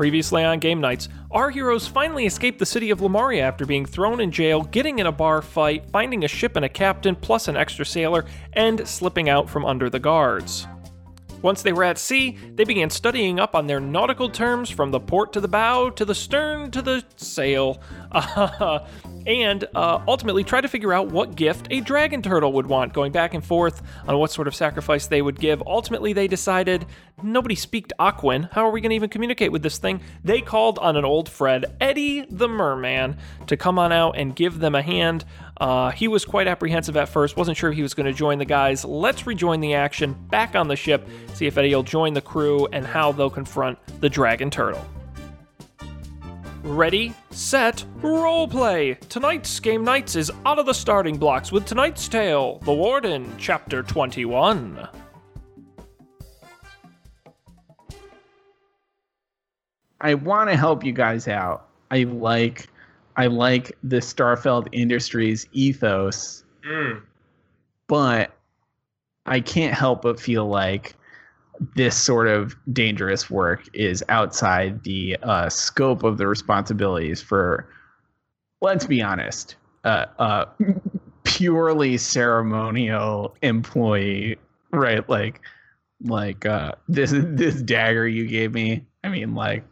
Previously on Game Nights, our heroes finally escape the city of Lemuria after being thrown in jail, getting in a bar fight, finding a ship and a captain, plus an extra sailor, and slipping out from under the guards. Once they were at sea, they began studying up on their nautical terms from the port to the bow, to the stern to the sail, and uh, ultimately try to figure out what gift a dragon turtle would want, going back and forth on what sort of sacrifice they would give. Ultimately, they decided nobody speaked Aquan. How are we going to even communicate with this thing? They called on an old Fred, Eddie the Merman, to come on out and give them a hand. Uh, he was quite apprehensive at first, wasn't sure if he was going to join the guys. Let's rejoin the action back on the ship, see if Eddie will join the crew and how they'll confront the dragon turtle. Ready, set, roleplay! Tonight's Game Nights is out of the starting blocks with tonight's tale The Warden, Chapter 21. I want to help you guys out. I like I like the Starfeld Industries ethos, Mm. but I can't help but feel like this sort of dangerous work is outside the uh, scope of the responsibilities for, let's be honest, uh, uh, purely ceremonial employee, right? Like, like uh, this this dagger you gave me. I mean, like,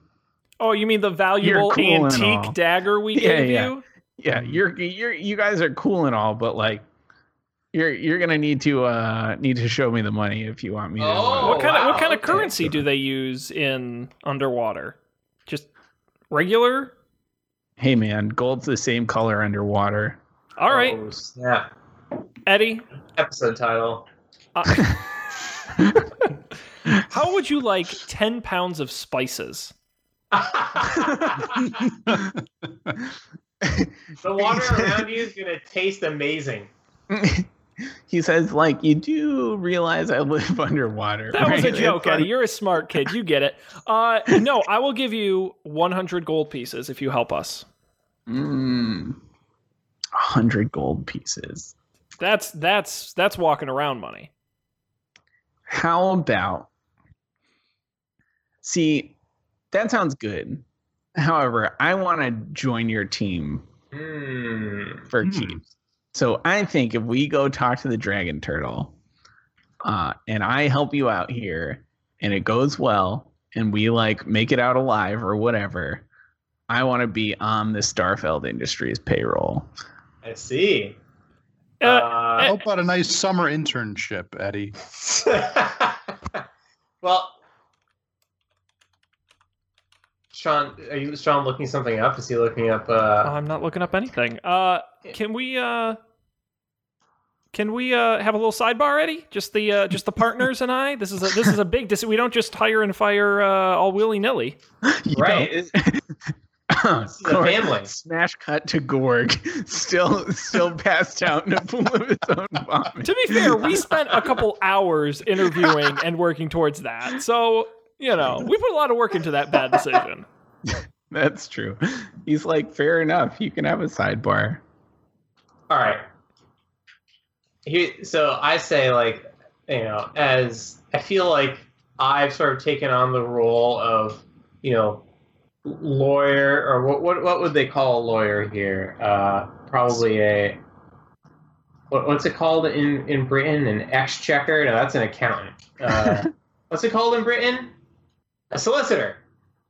Oh, you mean the valuable cool antique dagger we Yeah, gave yeah. you? yeah, you're you're you guys are cool and all, but like. You're you're gonna need to uh need to show me the money if you want me to. Oh, What kind of what kind of okay. currency do they use in underwater? Just regular? Hey man, gold's the same color underwater. All right, Oh, snap. Eddie. Episode title. Uh, how would you like ten pounds of spices? The water around you is gonna taste amazing. he says, like, you do realize I live underwater. That was a joke, It's Eddie. like- You're a smart kid. You get it. Uh, no, I will give you 100 gold pieces if you help us. Mm, hundred gold pieces. That's that's that's walking around money. How about? See, that sounds good. However, I want to join your team Hmm. for Hmm. keeps. So I think if we go talk to the dragon turtle, uh, and I help you out here, and it goes well, and we like make it out alive or whatever, I want to be on the Starfeld Industries payroll. I see. Uh, Uh, How about a nice summer internship, Eddie? well, Sean, are you Sean looking something up? Is he looking up? Uh, I'm not looking up anything. Uh, can we uh, can we uh have a little sidebar, Eddie? Just the uh, just the partners and I. This is a this is a big. Dis- we don't just hire and fire uh, all willy nilly. Right. know? Is, is a family. Smash cut to Gorg, still still passed out in a pool of his own vomit. To be fair, we spent a couple hours interviewing and working towards that. So you know, we put a lot of work into that bad decision. That's true. He's like, fair enough. You can have a sidebar. all right. He, so I say, like, you know, as I feel like I've sort of taken on the role of, you know, lawyer or what what what would they call a lawyer here? Uh, probably a what, what's it called in in Britain? An exchequer? No, that's an accountant. Uh, what's it called in Britain? A solicitor.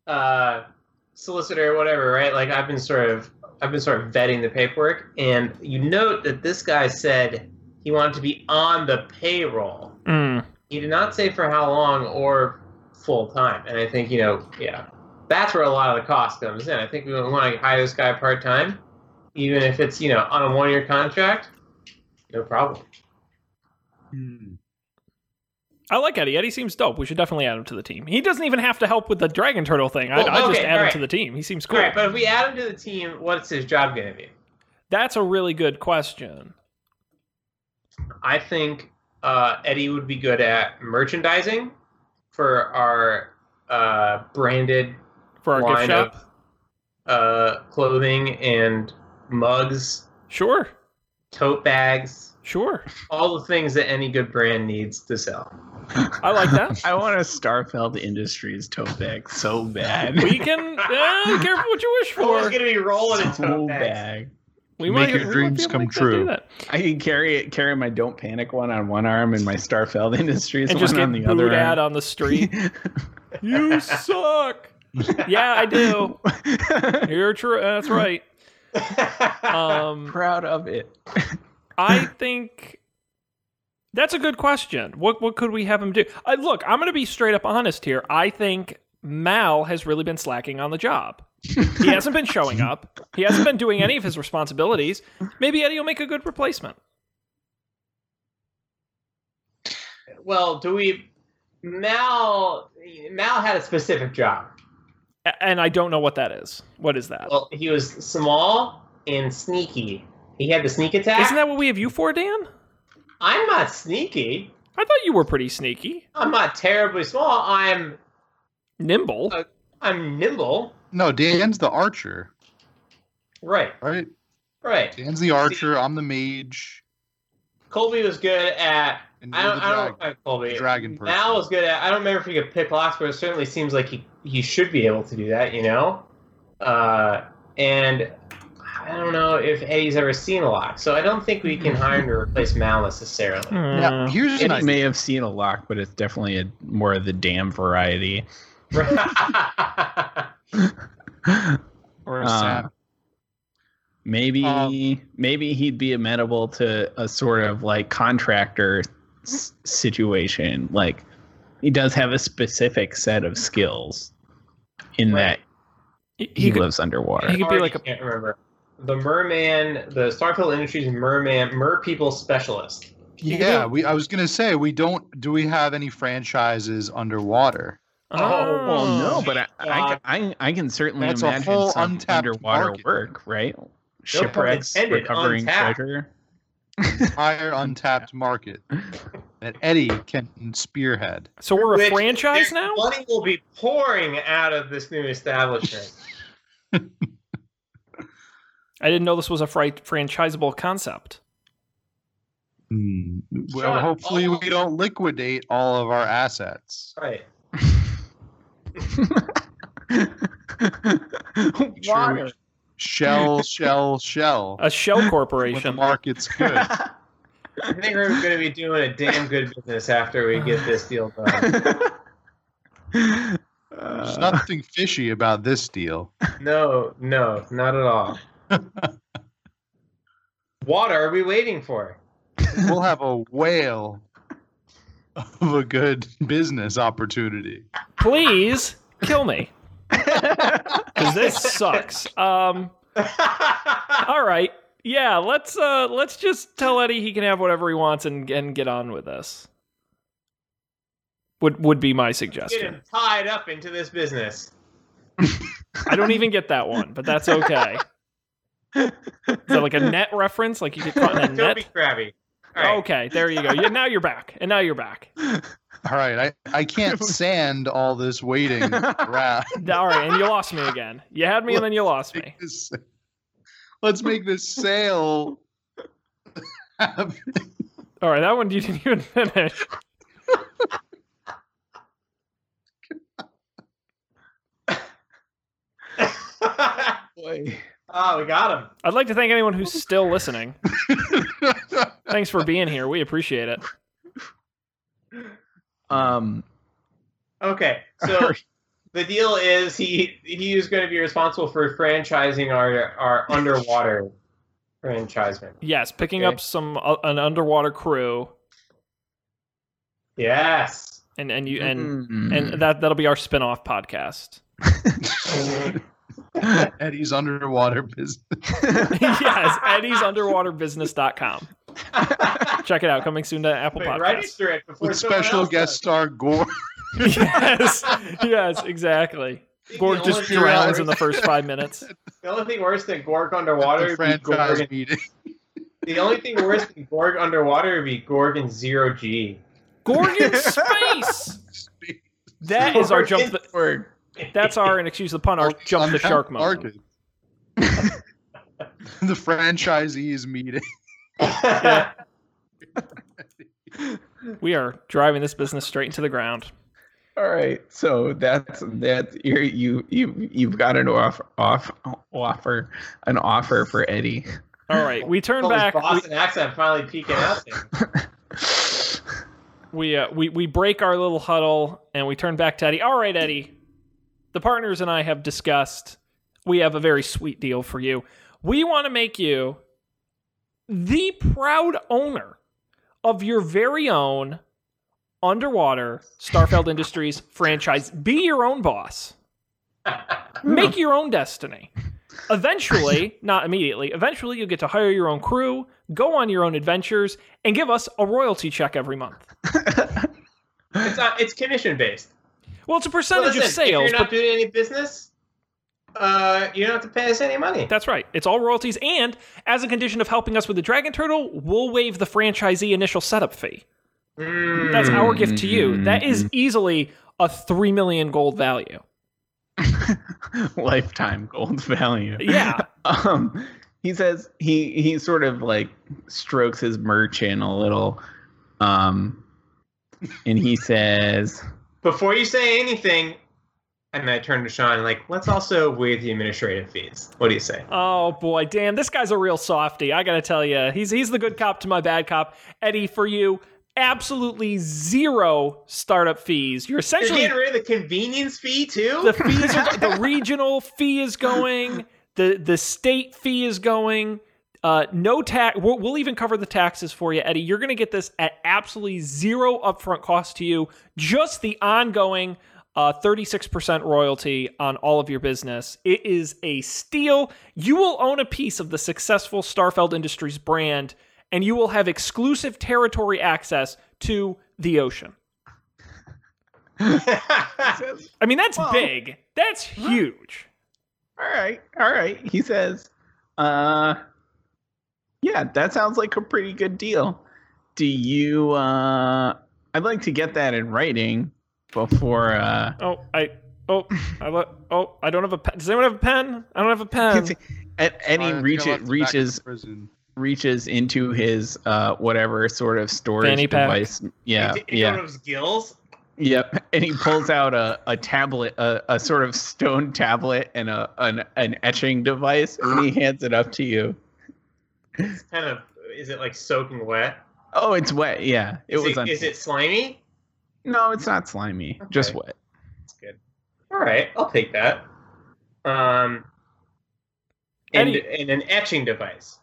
Uh, solicitor, whatever. Right? Like I've been sort of I've been sort of vetting the paperwork, and you note that this guy said he wanted to be on the payroll. Mm. He did not say for how long or full time. And I think, you know, yeah, that's where a lot of the cost comes in. I think we want to hire this guy part time, even if it's, you know, on a one year contract, no problem. Hmm. I like Eddie. Eddie seems dope. We should definitely add him to the team. He doesn't even have to help with the dragon turtle thing. I, Well, I just okay, add him to the team. He seems cool. All right, but if we add him to the team, what's his job going to be? That's a really good question. I think uh, Eddie would be good at merchandising for our uh, branded For our gift shop. of uh, clothing and mugs Sure. tote bags, Sure. all the things that any good brand needs to sell. I like that. I want a Starfeld Industries tote bag so bad. We can uh, careful what you wish for. Who's for. gonna be rolling in so tote bag. bad. We Make might, your we dreams be come make that true. that. I can carry it, carry my Don't Panic one on one arm and my Starfeld Industries And one just get on the booed other at on the street. you suck. Yeah, I do. You're true. That's right. Um, Proud of it. I think that's a good question. What what could we have him do? Uh, look, I'm going to be straight up honest here. I think Mal has really been slacking on the job. He hasn't been showing up. He hasn't been doing any of his responsibilities. Maybe Eddie will make a good replacement. well, do we? Mal Mal had a specific job. A- And I don't know what that is. What is that? Well, he was small and sneaky. He had the sneak attack. Isn't that what we have you for, Dan? I'm not sneaky. I thought you were pretty sneaky. I'm not terribly small. I'm Nimble. Uh, I'm nimble. No, Dan's the archer, Right, right? right. Dan's the archer. I'm the mage. Colby was good at. I don't. the I dragon. don't. Uh, Colby. dragon person. Mal was good at. I don't remember if he could pick locks, but it certainly seems like he he should be able to do that. You know. Uh, and I don't know if Eddie's ever seen a lock, so I don't think we can hire him to replace Mal necessarily. Now, Hmm. here's an I idea. may have seen a lock, but it's definitely a, more of the dam variety. Or a Uh. Maybe Um, maybe he'd be amenable to a sort of like contractor s- situation. Like he does have a specific set of skills in Right. that he, he, he could, lives underwater. he could be like a can't remember the merman, the Starfield Industries merman, mer people specialist. he Yeah, we. I was gonna say we don't. Do we have any franchises underwater? Oh, well, no, oh. but I, I, uh, God. I, I can certainly That's a imagine whole some untapped underwater market. work, right? pun Shipwrecks, intended, recovering untapped. treasure. Entire untapped market that Eddie can spearhead. So we're a Which franchise now? Money will be pouring out of this new establishment. I didn't know this was a fri- franchisable concept. Hmm. Well, Shut hopefully up. we don't liquidate all of our assets. right. Water. Shell, shell, shell. A shell When the corporation. market's good. I think we're going to be doing a damn good business after we get this deal done. There's nothing fishy about this deal. No, no, not at all. What are we waiting for? We'll have a whale of a good business opportunity. Please kill me. Because this sucks. Um, all right. Yeah, let's uh let's just tell Eddie he can have whatever he wants and, and get on with this. Would would be my Get suggestion. him tied up into this business. I don't even get that one, but that's okay. Is that like a net reference? Like you get caught in a Don't be net? crabby. All right. Okay, there you go. Yeah, now you're back. And now you're back. All right, I, I can't sand all this waiting around. All right, and you lost me again. You had me and then you lost me. This- Let's make this sale. happen. All right, that one you didn't even finish. Boy. Oh, we got him. I'd like to thank anyone who's still listening. Thanks for being here. We appreciate it. Um, Okay, so the deal is he he is going to be responsible for franchising our our underwater franchisement. Yes, picking Okay. up some uh, an underwater crew, Yes. and and you and mm. and that that'll be our spin-off podcast. Eddie's underwater business. yes, eddiesunderwaterbusiness.com. Check it out. Coming soon to Apple Wait, Podcasts. register it before With special guest does. star Gore. yes, yes, exactly. Gorg The just drowns in the first five minutes. The only thing worse than Gorg underwater the would be franchise Gorg. meeting. The only thing worse than Gorg underwater would be Gorg and Zero G. Gorgon space. That is our jump. The, Or that's our, and excuse the pun, our jump the shark moment. Market. the franchisees meeting. Yeah. We are driving this business straight into the ground. All right, so that's that. you're, you you you've got an off off offer an offer for Eddie. All right, we turn Well, his back. We, Boston accent finally peeking out we, uh, we we break our little huddle and we turn back to Eddie. All right, Eddie. The partners and I have discussed. We have a very sweet deal for you. We want to make you the proud owner of your very own underwater Starfeld Industries franchise. Be your own boss. Make your own destiny. Eventually, not immediately, eventually you'll get to hire your own crew, go on your own adventures, and give us a royalty check every month. It's not, it's commission based. Well, it's a percentage Listen, of sales, If you're not but doing any business, uh, you don't have to pay us any money. that's right. It's all royalties. And as a condition of helping us with the Dragon Turtle, we'll waive the franchisee initial setup fee. Mm. That's our gift to you. That is Mm-hmm. easily a 3 million gold value. Lifetime gold value. Yeah. Um, he says he he sort of like strokes his merchant a little, um, and he says, Before you say anything, and I turn to Sean, like, let's also waive the administrative fees. What do you say? Oh boy, damn, this guy's a real softy. I gotta tell you, he's he's the good cop to my bad cop. Eddie, for you, absolutely zero startup fees. You're You're essentially getting rid of the convenience fee too. the fees are the regional fee is going the the state fee is going uh, no tax we'll, we'll even cover the taxes for you eddie. You're going to get this at absolutely zero upfront cost to you. Just the ongoing uh, 36% royalty on all of your business. It is a steal. You will own a piece of the successful starfeld industries brand and you will have exclusive territory access to the ocean. I mean that's Well- big. That's huge. "All right, all right." He says, "Uh, yeah, that sounds like a pretty good deal. Do you? Uh, I'd like to get that in writing before. Uh, Oh, I. Oh, I. lo- Oh, I don't have a pen. Does anyone have a pen? I don't have a pen. and, and he Fine, reaches go out the back of reaches reaches into his uh whatever sort of storage Fanny pack. device. Yeah, Into- into yeah. one of his gills. Yep, and he pulls out a, a tablet, a, a sort of stone tablet, and a an, an etching device, and he hands it up to you. It's kind of. Is it like soaking wet? Oh, it's wet. Yeah, it Is was. it, un- is it slimy? No, it's not slimy. Just wet. That's good. All right, I'll take that. Um, and, Eddie- and an etching device.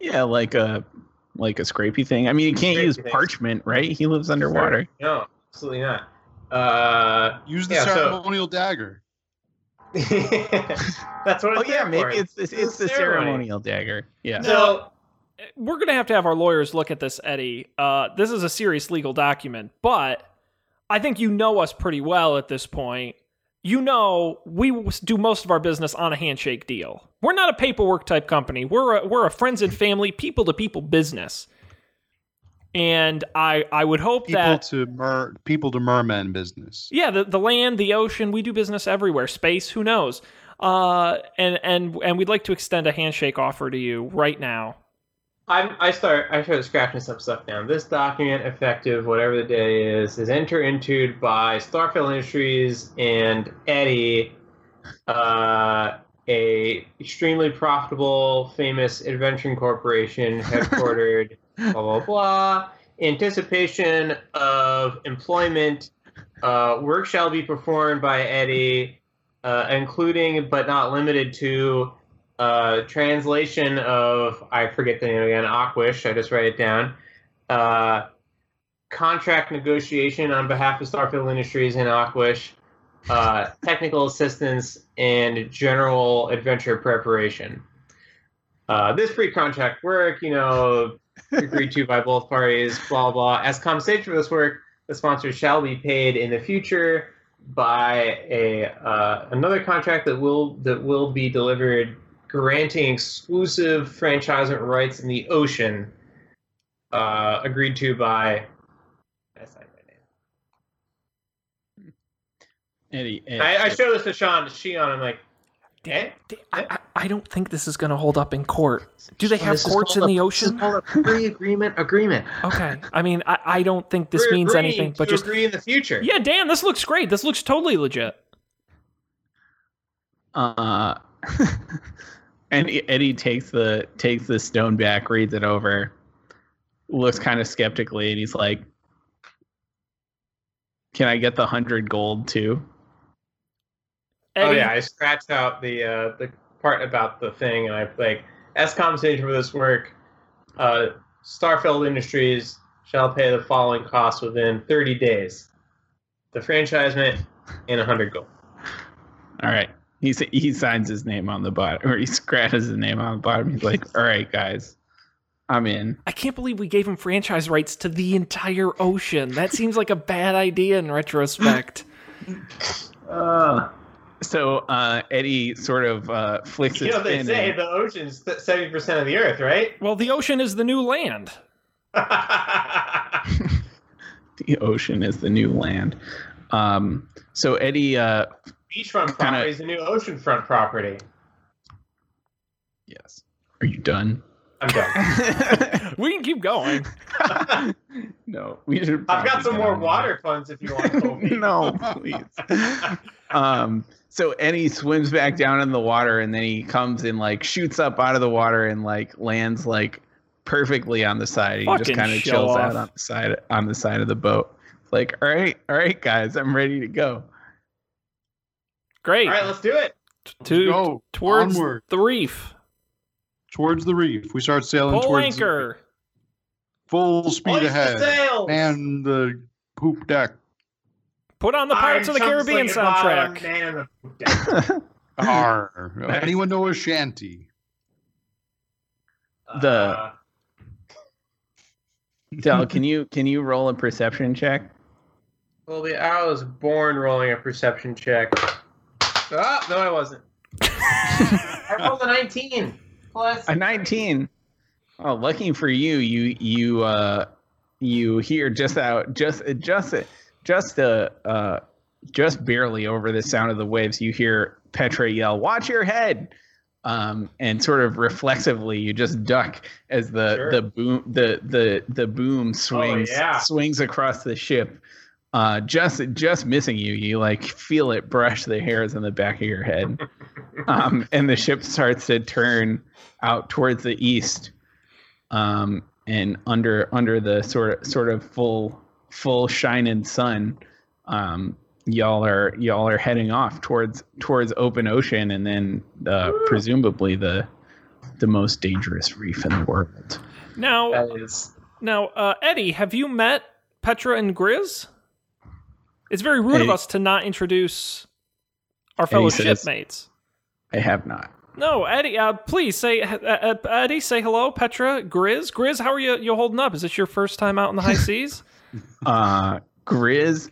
Yeah, like a like a scrapey thing. I mean, you can't use things. parchment, right? He lives underwater. No, absolutely not. Uh, Use the Yeah, so- ceremonial dagger. that's what. Oh yeah, maybe for. it's the, it's the ceremony. ceremonial dagger. Yeah. So We're gonna have to have our lawyers look at this, Eddie. Uh, this is a serious legal document, but I think you know us pretty well at this point. You know we do most of our business on a handshake deal. We're not a paperwork type company. We're a, we're a friends and family, people to people business. And I I would hope People that to mer people to merman business. Yeah, the, the land, the ocean, we do business everywhere. Space, who knows? Uh, and and and we'd like to extend a handshake offer to you right now. I'm, I start. I start scratching some stuff down. This document, effective whatever the day is, is entered into by Starfield Industries and Eddie, uh, a extremely profitable, famous adventuring corporation headquartered, blah blah blah. Anticipation of employment. Uh, work shall be performed by Eddie, uh, including but not limited to uh, translation of I forget the name again. Aquish. I just write it down. Uh, contract negotiation on behalf of Starfield Industries and Aquish. Uh, technical assistance and general adventure preparation. Uh, this pre-contract work, you know, agreed to by both parties. Blah blah. As compensation for this work, the sponsor shall be paid in the future by a uh, another contract that will that will be delivered granting exclusive franchisement rights in the ocean, uh, agreed to by. I signed my name. Eddie, Eddie I, I show this to Sean, to Shion. I'm like, Okay? D- I, I- I don't think this is going to hold up in court. Do they have this courts in called the a- This is ocean? called a pre-agreement agreement. Okay. I mean, I, I don't think this We're means anything, but to just agree in the future. yeah, Dan, this looks great. This looks totally legit. Uh, and Eddie takes the takes the stone back, reads it over, looks kind of skeptically, and he's like, "Can I get the hundred gold too?" Oh yeah, I scratched out the uh, the part about the thing, and I like as compensation for this work, uh, Starfield Industries shall pay the following costs within 30 days: the franchisement and 100 gold. All right. He he signs his name on the bottom, or he scratches his name on the bottom. He's like, "All right, guys, I'm in." I can't believe we gave him franchise rights to the entire ocean. That seems like a bad idea in retrospect. Uh, so uh, Eddie sort of uh, flicks You his know they say and- the ocean's 70 percent of the Earth, right? Well, the ocean is the new land. the ocean is the new land. Um, so Eddie, uh, Beachfront Kinda- property is the new oceanfront property. yes. Are you done? I'm done. We can keep going. no, we should. I've got some more on water funds if you want. that. No, please. um, so Eddie swims back down in the water, and then he comes and like shoots up out of the water and like lands like perfectly on the side. He just kind of chills off. out on the side on the side of the boat. Like, all right, all right, guys, I'm ready to go. Great. All right, let's do it. to Go towards onward the reef. towards the reef. We start sailing Pull towards anchor. full speed Hoist the ahead, sails. and the poop deck. Put on the Pirates of the Caribbean like a bottom soundtrack. man in the. Arr. Anyone know a shanty? The- Uh, Del, can you can you roll a perception check? well, the- I was born rolling a perception check. Ah, no, I wasn't. I rolled a 19 plus. A 19. Oh, lucky for you, you you uh you hear just out just just just uh, uh just barely over the sound of the waves, you hear Petra yell, "Watch your head!" Um, and sort of reflexively, you just duck as the Sure. the boom the the the boom swings yeah. swings across the ship. Uh, just just missing you. You like feel it brush the hairs on the back of your head um, and the ship starts to turn out towards the east, um, and under under the sort of sort of full full shining sun, um, y'all are y'all are heading off towards towards open ocean, and then uh, presumably the the most dangerous reef in the world. Now, That is. now, uh, Eddie, have you met Petra and Grizz? It's very rude of us to not introduce our fellow Eddie says- shipmates. I have not. No, Eddie, uh, please say, uh, uh, Eddie, say hello. Petra, Grizz, Grizz, how are you? You holding up? Is this your first time out in the high seas? Uh, Grizz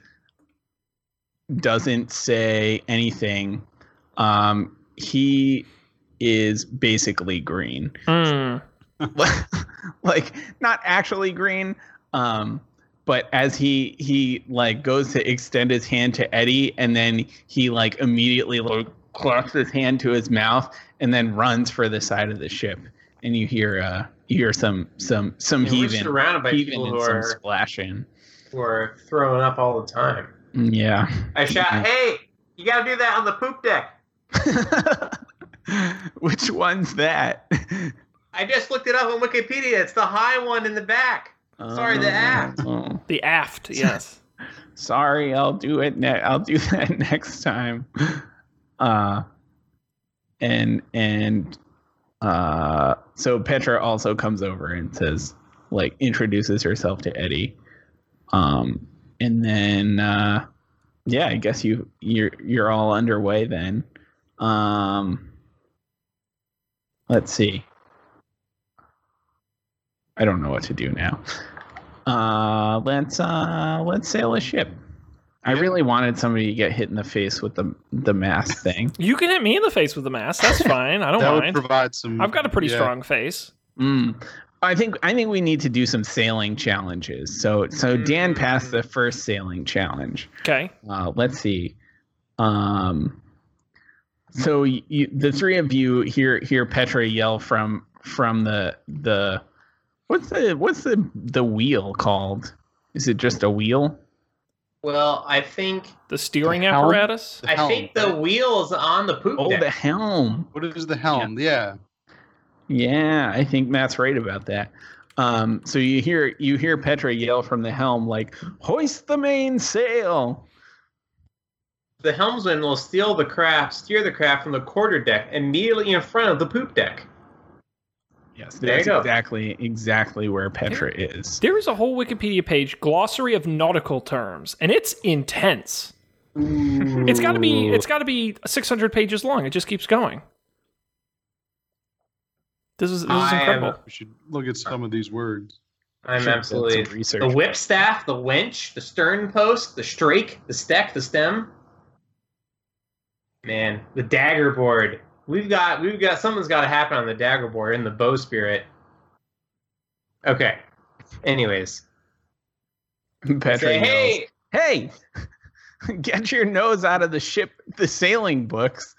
doesn't say anything. Um, he is basically green. Hmm. like not actually green um but as he he like goes to extend his hand to eddie and then he like immediately like claps his hand to his mouth and then runs for the side of the ship and you hear uh you hear some some some Yeah, we're heaving surrounded by heaving people and who some are, splashing who are throwing up all the time. Mm, yeah I shout, "Hey, you got to do that on the poop deck." which one's that I just looked it up on Wikipedia. It's the high one in the back. Sorry, the aft. Oh. The aft, yes. sorry i'll do it ne- i'll do that next time uh and and uh so petra also comes over and says like introduces herself to eddie. Um and then uh yeah i guess you you're you're all underway then. Um let's see. I don't know what to do now. Uh, let's uh, let's sail a ship. I Yeah. really wanted somebody to get hit in the face with the the mask thing. You can hit me in the face with the mask. That's fine. I don't that would mind. provide some. I've got a pretty yeah. strong face. Mm. I think I think we need to do some sailing challenges. So so Dan passed the first sailing challenge. Okay. Uh, let's see. Um, so you, the three of you hear hear Petra yell from from the the what's the what's the the wheel called? Is it just a wheel? Well, I think The steering The apparatus? The I helm, think the wheel's on the poop Oh, deck. the helm. What is the helm? Yeah. Yeah, I think Matt's right about that. Um, so you hear you hear Petra yell from the helm like, "Hoist the mainsail!" The helmsman will steal the craft, steer the craft from the quarter deck immediately in front of the poop deck. Yes, that's exactly exactly where Petra is. There is a whole Wikipedia page, glossary of nautical terms, and it's intense. It's got to be it's got to be 600 pages long. It just keeps going. This is this is I am- incredible. We should look at some of these words. I'm Should've absolutely research. the whip staff, the winch, the stern post, the strake, the steck, the stem. Man, the dagger board. We've got we've got something's got to happen on the dagger board in the bowsprit. Okay. Anyways, Petra say hey, "Hey, get your nose out of the ship, the sailing books,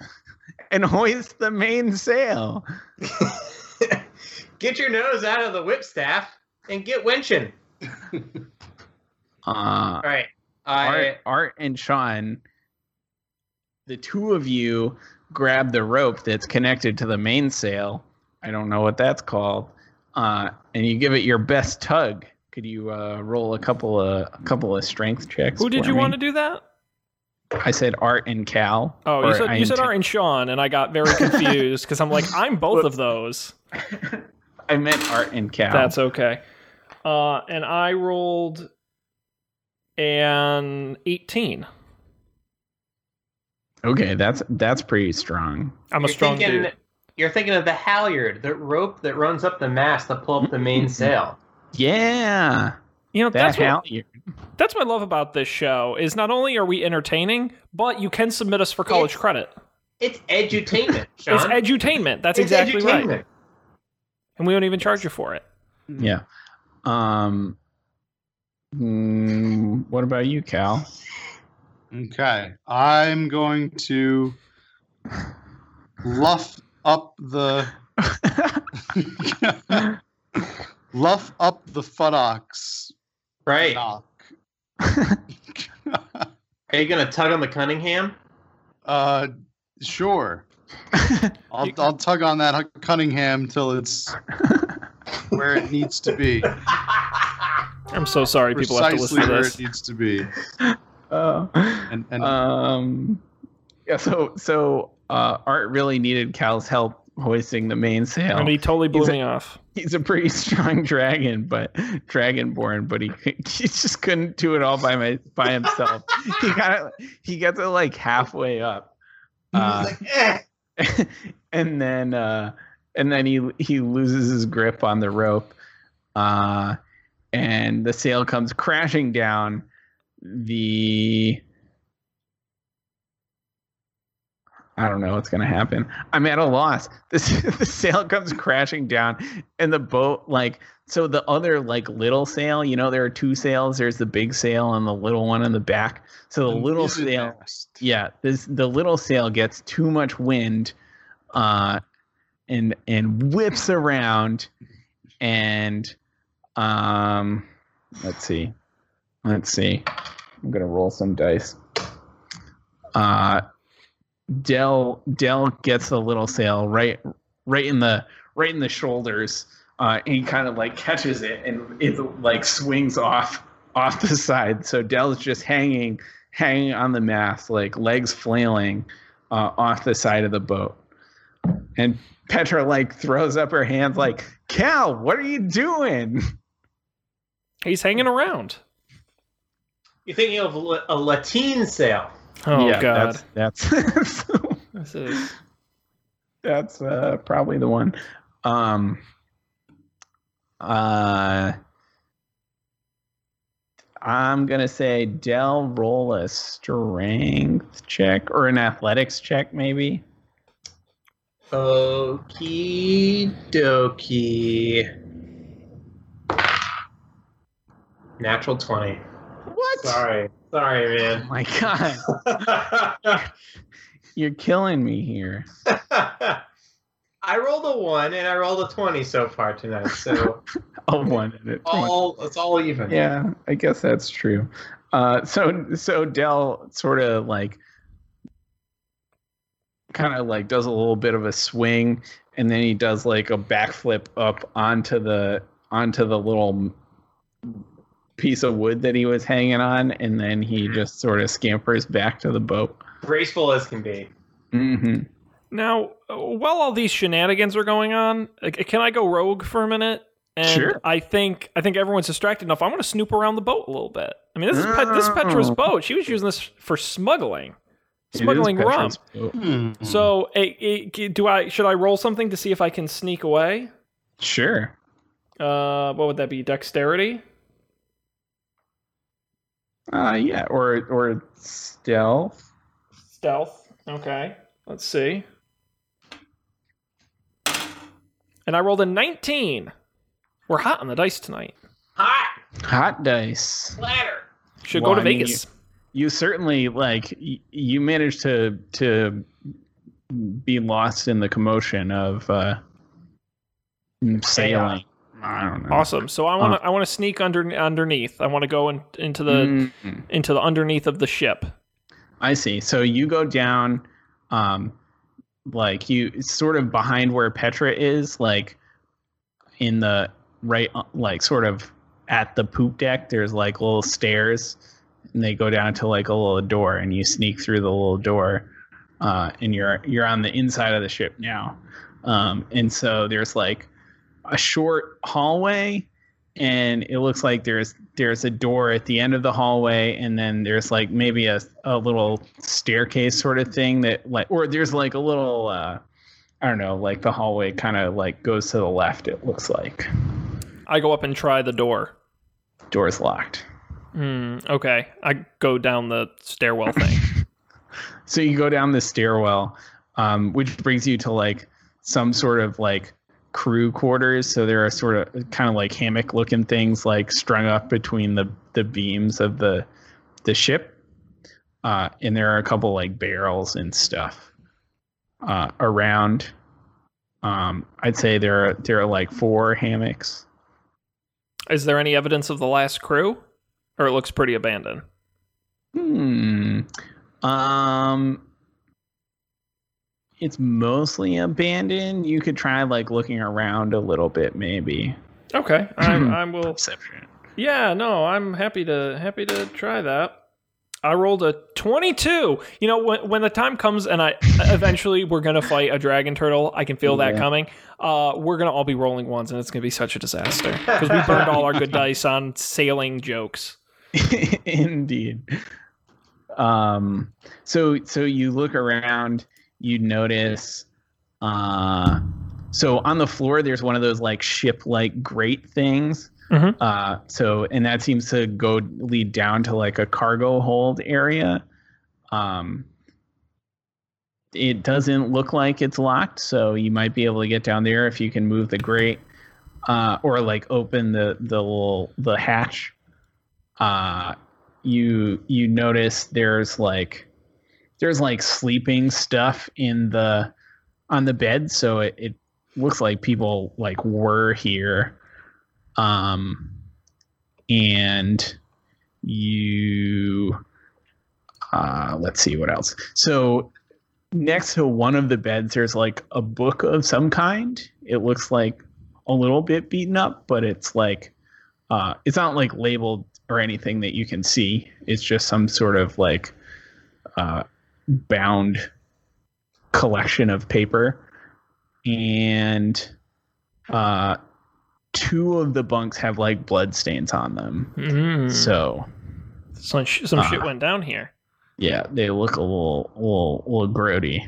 and hoist the mainsail." get your nose out of the whip staff and get winching. Uh, All right. I Art, Art and Sean, the two of you grab the rope that's connected to the mainsail. I don't know what that's called. Uh, and you give it your best tug. Could you uh, roll a couple of a couple of strength checks? Who did you me? want to do that? I said Art and Cal. Oh, you said you said Art and Sean, and I got very confused because I'm like I'm both of those. I meant Art and Cal. That's okay. Uh, and I rolled an 18. Okay. That's that's pretty strong. I'm a you're strong thinking, dude. You're thinking of the halyard, the rope that runs up the mast to pull up the mainsail. Yeah, You know that that's what, that's what I love about this show is not only are we entertaining, but you can submit us for college It's- credit. It's edutainment, Sean. It's edutainment. That's It's exactly right. And we don't even charge you for it. Yeah. Um. mm, what about you, Cal? Okay. I'm going to luff up the luff up the futtocks Right. knock. Are you gonna tug on the Cunningham? Uh, sure. I'll, I'll tug on that Cunningham till it's where it needs to be. I'm so sorry people have to listen to this. where this. it needs to be. Uh, And and um. Yeah. So so uh, Art really needed Cal's help hoisting the mainsail. And he totally blew He's a- me off. He's a pretty strong dragon, but dragonborn, but he he just couldn't do it all by my by himself. he got he gets it like halfway up. Uh, like, eh. and then uh and then he he loses his grip on the rope uh and the sail comes crashing down the I don't know what's gonna happen. I'm at a loss. This the sail comes crashing down, and the boat like so the other like little sail. You know there are two sails. There's the big sail and the little one in the back. So the little sail yeah this the little sail gets too much wind uh and and whips around and um let's see let's see i'm gonna roll some dice uh dell dell gets a little sail right right in the right in the shoulders uh and he kind of like catches it and it like swings off off the side so dell's just hanging hanging on the mast, like legs flailing uh, off the side of the boat. And Petra like throws up her hands, like, "Cal, what are you doing?" He's hanging around. You're thinking of a a lateen sail. Oh yeah, god. that's that's This is that's uh, probably the one. Um, uh, I'm gonna say Dell roll a strength check or an athletics check, maybe. Okie dokie. Natural 20. What? Sorry. Sorry, Oh man. my god. You're killing me here. I rolled a one and I rolled a twenty so far tonight, so A one and a all it's all even. Yeah, I guess that's true. Uh, so so Dell sort of like kind of like does a little bit of a swing, and then he does like a backflip up onto the onto the little piece of wood that he was hanging on, and then he just sort of scampers back to the boat. graceful as can be. Mm-hmm. Now, while all these shenanigans are going on, uh, can I go rogue for a minute? And Sure. I think I think everyone's distracted enough. I'm going to snoop around the boat a little bit. I mean, this is Pet, this is Petra's Oh. boat. She was using this for smuggling, smuggling rum. Hmm. So, eh, eh, do I should I roll something to see if I can sneak away? Sure. Uh, what would that be? Dexterity. Uh, yeah, or or stealth. Stealth. Okay. Let's see. And I rolled a 19. We're hot on the dice tonight. Hot Hot dice. splatter. Should Well, go to I mean, Vegas. you certainly like y- you managed to to be lost in the commotion of uh sailing i don't know Awesome. So I want to I want to sneak under underneath. I want to go in, into the Mm, into the underneath of the ship. i see so you go down um like you sort of behind where petra is like in the right uh, like sort of at the poop deck there's like little stairs and they go down to like a little door and you sneak through the little door uh, and you're you're on the inside of the ship now um, and so there's like a short hallway and it looks like there's there's a door at the end of the hallway and then there's like maybe a, a little staircase sort of thing that like or there's like a little uh, i don't know like the hallway kind of like goes to the left it looks like I go up and try the door. door's locked Hmm. Okay. I go down the stairwell thing. so you go down the stairwell um, which brings you to like some sort of like crew quarters so there are sort of kind of like hammock looking things like strung up between the the beams of the the ship uh, and there are a couple like barrels and stuff uh, around um, i'd say there are there are like four hammocks Is there any evidence of the last crew, or it looks pretty abandoned? Hmm. Um. It's mostly abandoned. You could try like looking around a little bit, maybe. Okay. I'm, I will. Perception. Yeah. No. I'm happy to happy to try that. I rolled a 22. You know, when, when the time comes and I eventually we're gonna fight a dragon turtle, I can feel that Yeah. coming. Uh, we're gonna all be rolling ones, and it's gonna be such a disaster because we burned all our good dice on sailing jokes. Indeed. Um. So so you look around. You notice. Uh. So on the floor, there's one of those like ship-like grate things. Mhm. Uh, so and that seems to go lead down to like a cargo hold area. Um, it doesn't look like it's locked, so you might be able to get down there if you can move the grate, uh, or like open the the little the hatch. Uh, you you notice there's like there's like sleeping stuff in the on the bed, so it, it looks like people like were here. Um and you uh let's see what else? So next to one of the beds there's like a book of some kind. It looks like a little bit beaten up but it's like uh it's not like labeled or anything that you can see. It's just some sort of like uh bound collection of paper and uh two of the bunks have like blood stains on them. Mm. So some, sh- some shit Uh. went down here. yeah, they look a little, little, little grody.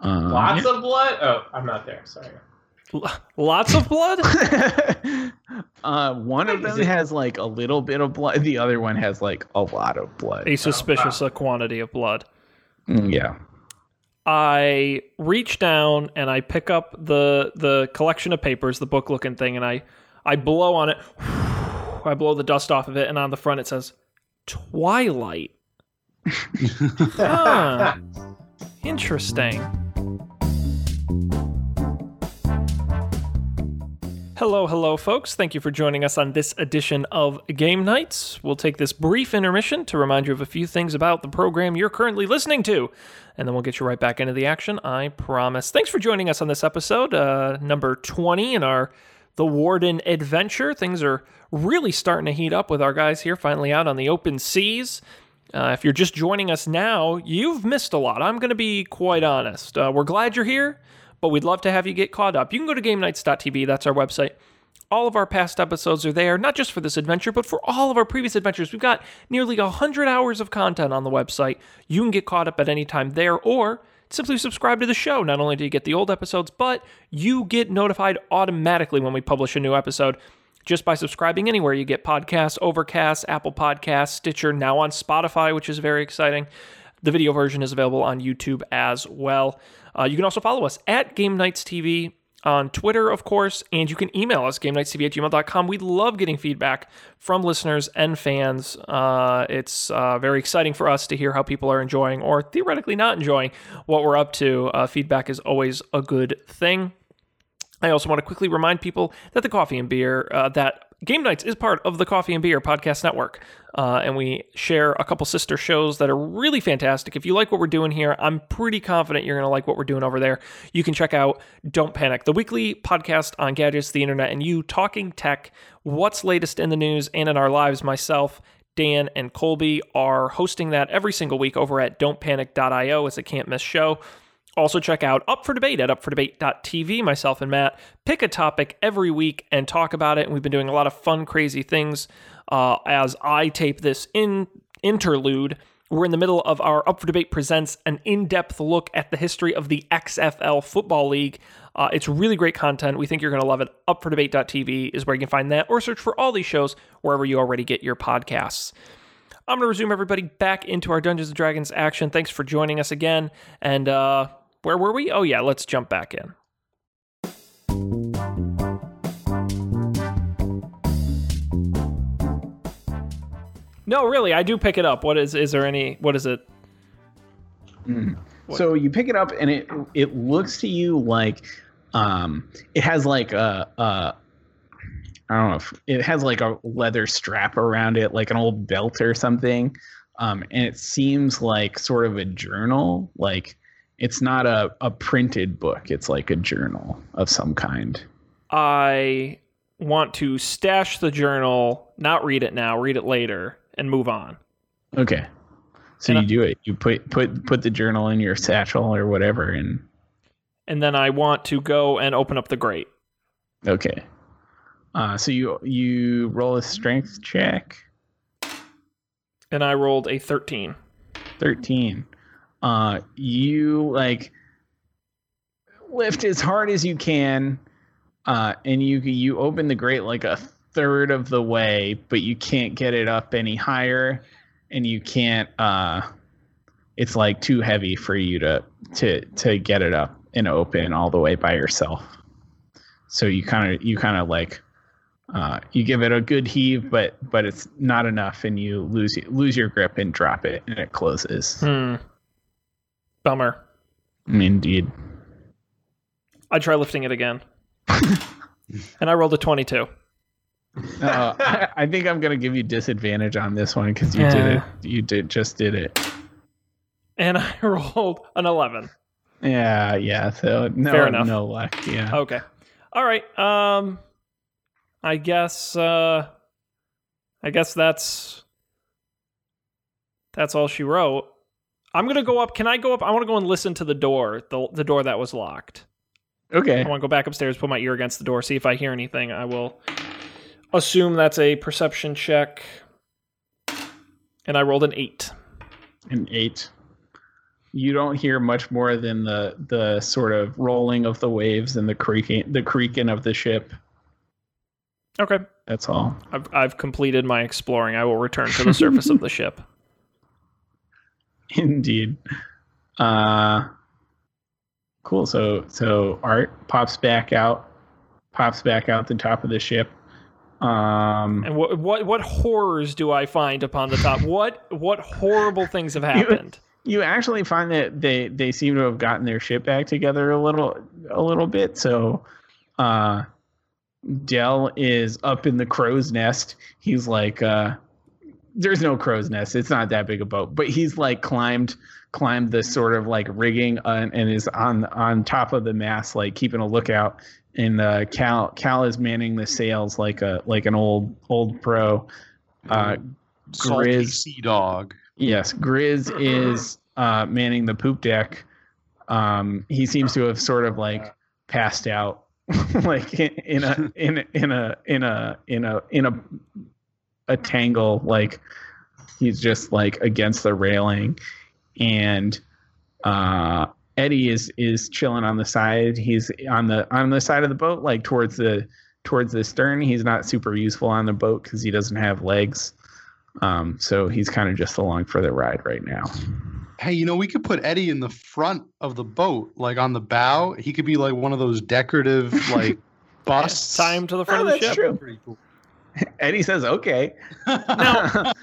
Um, Lots of blood. Oh, I'm not there. Sorry. L- lots of blood. uh, one of them has like a little bit of blood. The other one has like a lot of blood. A suspicious uh, quantity of blood. Mm, Yeah. I reach down and I pick up the the collection of papers, the book looking thing, and I I blow on it. I blow the dust off of it, and on the front it says Twilight. Huh. Interesting. Hello, hello, folks. Thank you for joining us on this edition of Game Nights. We'll take this brief intermission to remind you of a few things about the program you're currently listening to, and then we'll get you right back into the action, I promise. Thanks for joining us on this episode, uh, number 20 in our The Warden adventure. Things are really starting to heat up with our guys here, finally out on the open seas. Uh, if you're just joining us now, you've missed a lot. I'm going to be quite honest. Uh, we're glad you're here but we'd love to have you get caught up. You can go to GameNights.tv, that's our website. All of our past episodes are there, not just for this adventure, but for all of our previous adventures. We've got nearly 100 hours of content on the website. You can get caught up at any time there, or simply subscribe to the show. Not only do you get the old episodes, but you get notified automatically when we publish a new episode just by subscribing anywhere. You get podcasts, Overcast, Apple Podcasts, Stitcher, now on Spotify, which is very exciting. The video version is available on YouTube as well. Uh, you can also follow us at Game Nights TV on Twitter, of course, and you can email us, GameNightsTV at gmail.com. We love getting feedback from listeners and fans. Uh, it's uh, very exciting for us to hear how people are enjoying or theoretically not enjoying what we're up to. Uh, feedback is always a good thing. I also want to quickly remind people that the coffee and beer, uh, that Game Nights is part of the Coffee and Beer podcast network, uh, and we share a couple sister shows that are really fantastic. If you like what we're doing here, I'm pretty confident you're going to like what we're doing over there. You can check out Don't Panic, the weekly podcast on gadgets, the internet, and you talking tech, what's latest in the news and in our lives. Myself, Dan, and Colby are hosting that every single week over at don'tpanic.io. It's a can't miss show. Also, check out Up for Debate at upfordebate.tv. Myself and Matt pick a topic every week and talk about it. And we've been doing a lot of fun, crazy things uh, as I tape this in interlude. We're in the middle of our Up for Debate presents an in depth look at the history of the XFL Football League. Uh, it's really great content. We think you're going to love it. Upfordebate.tv is where you can find that, or search for all these shows wherever you already get your podcasts. I'm going to resume everybody back into our Dungeons and Dragons action. Thanks for joining us again. And uh, where were we? Oh, yeah, let's jump back in. No, really, I do pick it up. What is is there any what is it? Mm. So you pick it up and it it looks to you like um it has like a, a I don't know if it has like a leather strap around it, like an old belt or something. Um, and it seems like sort of a journal, like it's not a, a printed book. It's like a journal of some kind. I want to stash the journal not read it now read it later and move on. Okay. So and you I, do it. You put put put the journal in your satchel or whatever and and then i want to go and open up the grate. Okay. Uh, so you you roll a strength check? And i rolled a 13 13 uh, you like lift as hard as you can, uh, and you you open the grate like a third of the way, but you can't get it up any higher, and you can't. Uh, it's like too heavy for you to to to get it up and open all the way by yourself. So you kind of you kind of like uh, you give it a good heave, but but it's not enough, and you lose lose your grip and drop it, and it closes. Hmm. Bummer. Indeed. I try lifting it again. and I rolled a 22. Uh, I, I think I'm gonna give you disadvantage on this one because you yeah. did it. You did just did it. And I rolled an 11. Yeah, yeah. So no, Fair enough. no luck. Yeah. Okay. All right. Um, I guess. Uh, I guess that's that's all she wrote. I'm gonna go up. Can I go up? I want to go and listen to the door, the the door that was locked. Okay. I want to go back upstairs, put my ear against the door, see if I hear anything. I will assume that's a perception check, and I rolled an eight. An eight. You don't hear much more than the the sort of rolling of the waves and the creaking the creaking of the ship. Okay. That's all. I've I've completed my exploring. I will return to the surface of the ship. Indeed. Uh, cool. So so Art pops back out, pops back out the top of the ship. Um, and what what what horrors do I find upon the top? what what horrible things have happened? you actually find that they they seem to have gotten their ship back together a little a little bit. So, uh, Dell is up in the crow's nest. He's like, uh, there's no crow's nest. It's not that big a boat, but he's like climbed climbed this sort of like rigging uh, and is on on top of the mast, like keeping a lookout. And uh, Cal Cal is manning the sails like a like an old old pro. Uh, Grizz. sea dog. Yes, Grizz is uh, manning the poop deck. Um, he seems to have sort of like passed out, like in, in a in a- in a in a in a in a a tangle. Like he's just like against the railing, and uh, Eddie is is chilling on the side. He's on the on the side of the boat, like towards the towards the stern. He's not super useful on the boat because he doesn't have legs. Um, so he's kind of just along for the ride right now. Hey, you know, we could put Eddie in the front of the boat, like on the bow. He could be like one of those decorative, like busts. Time to the front Oh, of the that's ship. true. Pretty cool. Eddie says, "Okay." Now-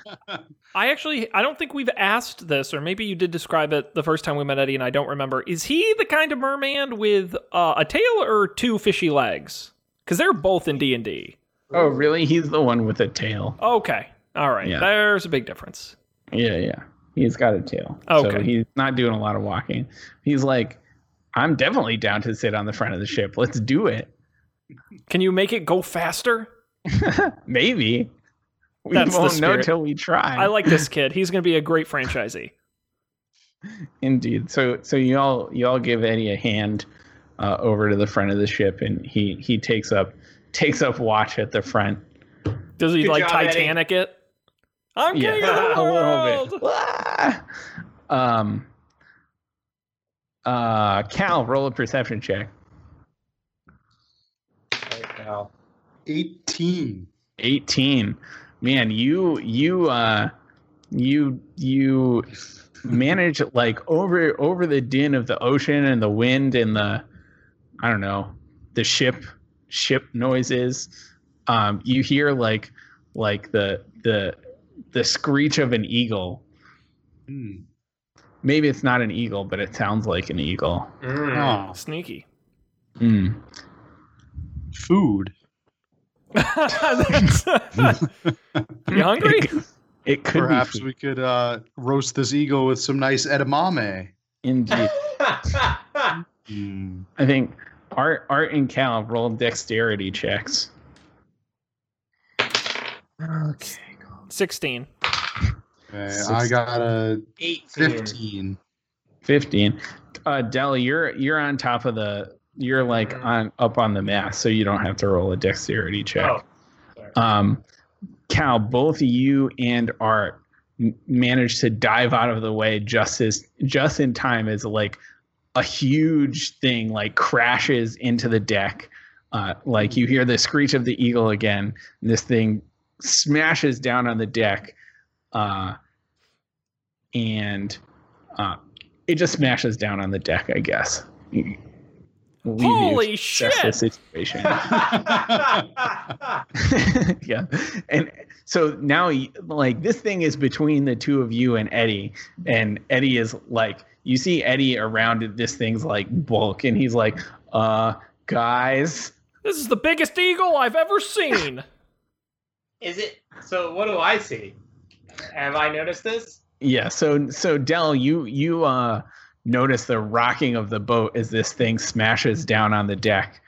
I actually I don't think we've asked this, or maybe you did describe it the first time we met Eddie, and I don't remember. Is he the kind of merman with uh, a tail or two fishy legs? Because they're both in D and D. oh, really? He's the one with a tail. Okay, all right. Yeah. There's a big difference. Yeah, yeah. He's got a tail. So Okay. he's not doing a lot of walking. He's like, "I'm definitely down to sit on the front of the ship. Let's do it." Can you make it go faster? Maybe. We That's won't know spirit. till we try. I like this kid. He's going to be a great franchisee. Indeed. So so you all you all give Eddie a hand uh, over to the front of the ship, and he he takes up takes up watch at the front. Does he Good like job, Eddie. Titanic it? I'm king Yeah, of the a world. little bit. Ah! Um. Uh, Cal, roll a perception check. Right now. 18. 18 man you you uh you you manage like over over the din of the ocean and the wind and the i don't know the ship ship noises um you hear like like the the the screech of an eagle Hmm. maybe it's not an eagle but it sounds like an eagle Mm. Oh, Sneaky. mm. food. That's- you hungry? it, it could Perhaps be we could uh, roast this eagle with some nice edamame. indeed Hmm. I think Art Art and Cal roll dexterity checks. Okay. 16. Okay, Six- I got a 18. 15. 15. Uh Dell, you're you're on top of the you're like Mhm. on up on the mast, so you don't have to roll a dexterity check. Oh. Um Cal, both you and Art m- managed to dive out of the way just as just in time as like a huge thing like crashes into the deck. Uh, like you hear the screech of the eagle again. And this thing smashes down on the deck, uh, and uh, it just smashes down on the deck. I guess. We'll leave Holy to shit! The situation. yeah and so now like this thing is between the two of you and eddie and eddie is like you see eddie around this thing's like bulk and he's like uh guys This is the biggest eagle I've ever seen. Is it? So what do I see? Have I noticed this? yeah so so dell you you uh notice the rocking of the boat as this thing smashes down on the deck.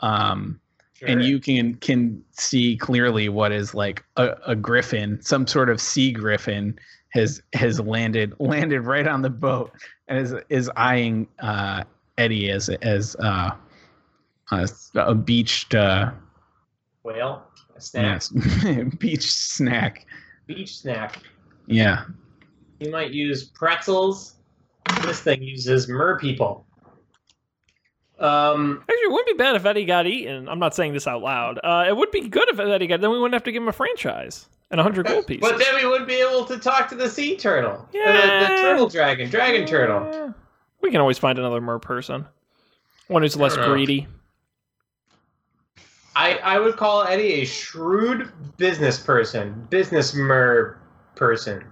Um and you can can see clearly what is like a, a griffin some sort of sea griffin has has landed landed right on the boat and is is eyeing uh eddie as as uh a, a beached uh whale, a snack, yes, beach snack. Beach snack. yeah. You might use pretzels. This thing uses mer people. Um, Actually, it wouldn't be bad if Eddie got eaten. I'm not saying this out loud. Uh, it would be good if Eddie got. Then we wouldn't have to give him a franchise and 100 gold pieces. but then we would be able to talk to the sea turtle, the, the turtle dragon, dragon turtle. We can always find another mer person, one who's less I greedy. I, I would call Eddie a shrewd business person, business mer person.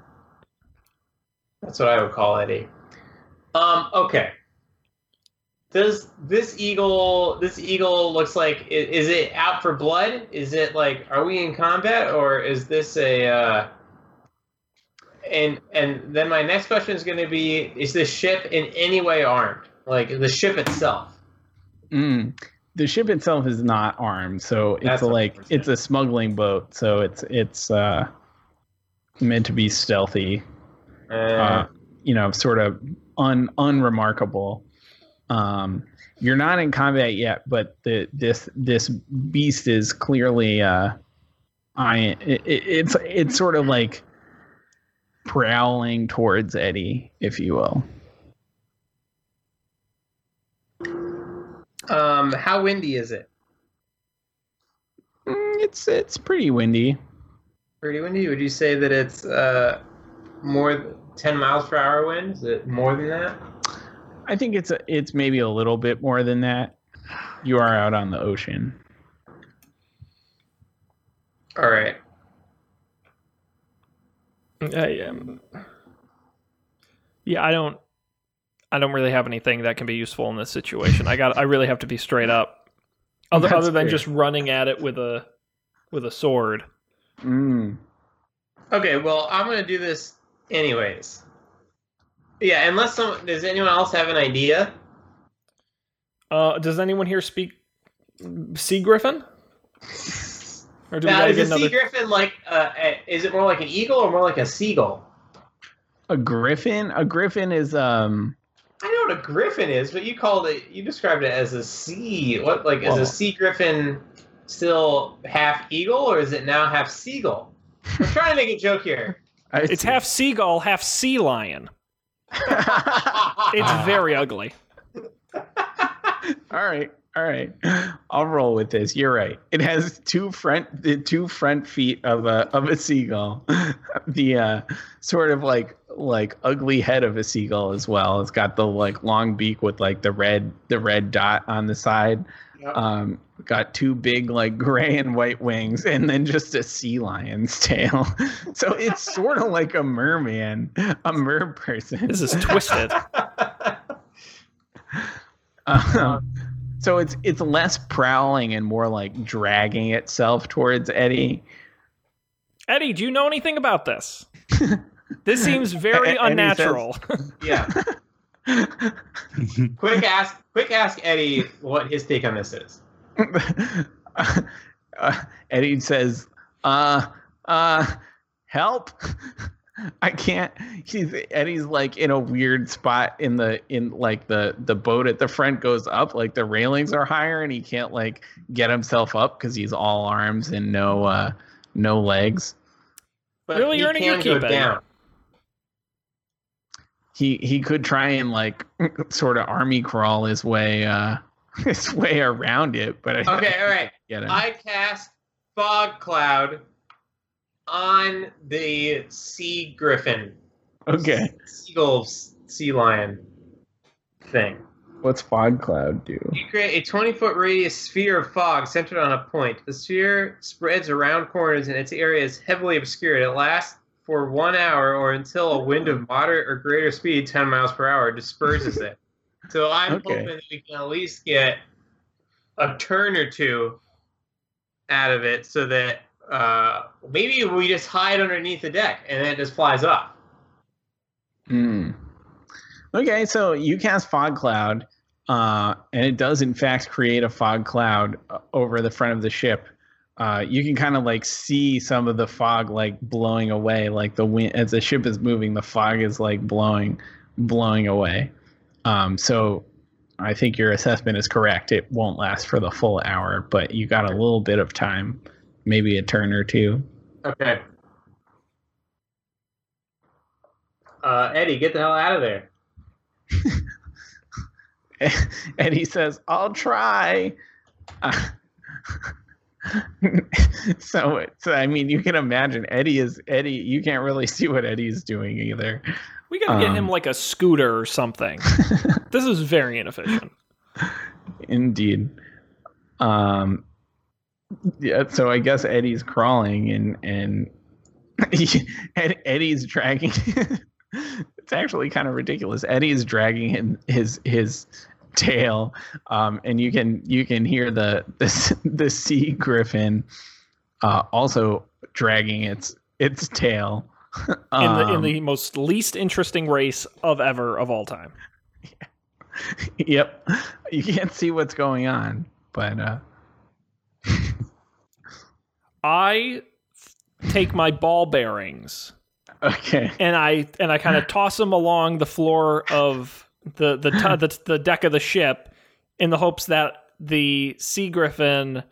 That's what I would call Eddie. Um. Okay. Does this eagle? This eagle looks like. Is it out for blood? Is it like? Are we in combat, or is this a? Uh, and and then my next question is going to be: Is this ship in any way armed? Like the ship itself? Mm. The ship itself is not armed, so it's a, like it's a smuggling boat, so it's it's uh, meant to be stealthy. Uh, uh, you know, sort of un unremarkable. Um, you're not in combat yet, but the this this beast is clearly uh, I it, it, it's it's sort of like prowling towards Eddie, if you will. um. How windy is it? Mm, It's it's pretty windy. Pretty windy. Would you say that it's uh more th- ten miles per hour wind? Is it more than that? I think it's a, it's maybe a little bit more than that. You are out on the ocean. All right. I, um, yeah, I don't. I don't really have anything that can be useful in this situation. I got. I really have to be straight up. Other That's other than fair. just running at it with a with a sword. Mm. Okay. Well, I'm gonna do this anyways. Yeah. Unless someone does anyone else have an idea? Uh, does anyone here speak sea griffin? Or do Now, gotta is get a sea griffin like? Uh, is it more like an eagle or more like a seagull? A griffin. A griffin is um. I know what a griffin is, but you called it. You described it as a sea. What like is a sea griffin still half eagle or is it now half seagull? I'm trying to make a joke here. It's half seagull, half sea lion. It's very ugly. all right, all right. I'll roll with this. You're right. It has two front the two front feet of a of a seagull. The uh, sort of like like ugly head of a seagull as well. It's got the like long beak with like the red the red dot on the side. Yep. Um, got two big like gray and white wings, and then just a sea lion's tail. So it's sort of like a merman, a mer person. This is twisted. Um, so it's it's less prowling and more like dragging itself towards Eddie. Eddie, do you know anything about this? This seems very And he says- unnatural. yeah. Quick ask. Quick ask Eddie what his take on this is. uh, Eddie says, "Uh, uh, help! I can't." He's Eddie's like in a weird spot in the in like the the boat at the front goes up, like the railings are higher, and he can't like get himself up because he's all arms and no uh no legs. But Really, you're earning your can go keep, Eddie. down. He he could try and like sort of army crawl his way uh his way around it but I Okay. All right. get him. I cast fog cloud on the sea griffin. okay Seagull, s- sea lion thing. what's fog cloud do You create a 20 foot radius sphere of fog centered on a point. The sphere spreads around corners and its area is heavily obscured. It lasts for one hour or until a wind of moderate or greater speed, 10 miles per hour, disperses it. So I'm Okay. hoping that we can at least get a turn or two out of it so that uh, maybe we just hide underneath the deck and then it just flies off. Hmm. okay so you cast fog cloud uh and it does in fact create a fog cloud uh, over the front of the ship uh, you can kind of like see some of the fog like blowing away like the wind as the ship is moving the fog is like blowing blowing away. Um, so i think your assessment is correct. It won't last for the full hour but you got a little bit of time maybe a turn or two. Okay. Uh, Eddie, get the hell out of there. and he says i'll try. Uh, so so i mean you can imagine eddie is eddie you can't really see what eddie is doing either We gotta get Um, him like a scooter or something. this is very inefficient. indeed um yeah so i guess eddie's crawling and and Ed, eddie's dragging it's actually kind of ridiculous. Eddie's dragging him, his his tail, um, and you can you can hear the the, the sea griffin uh, also dragging its its tail in the in Um, the most least interesting race of ever of all time. yep. You can't see what's going on, but uh, I take my ball bearings okay. and I and I kind of toss them along the floor of the the, t- the the deck of the ship in the hopes that the sea griffin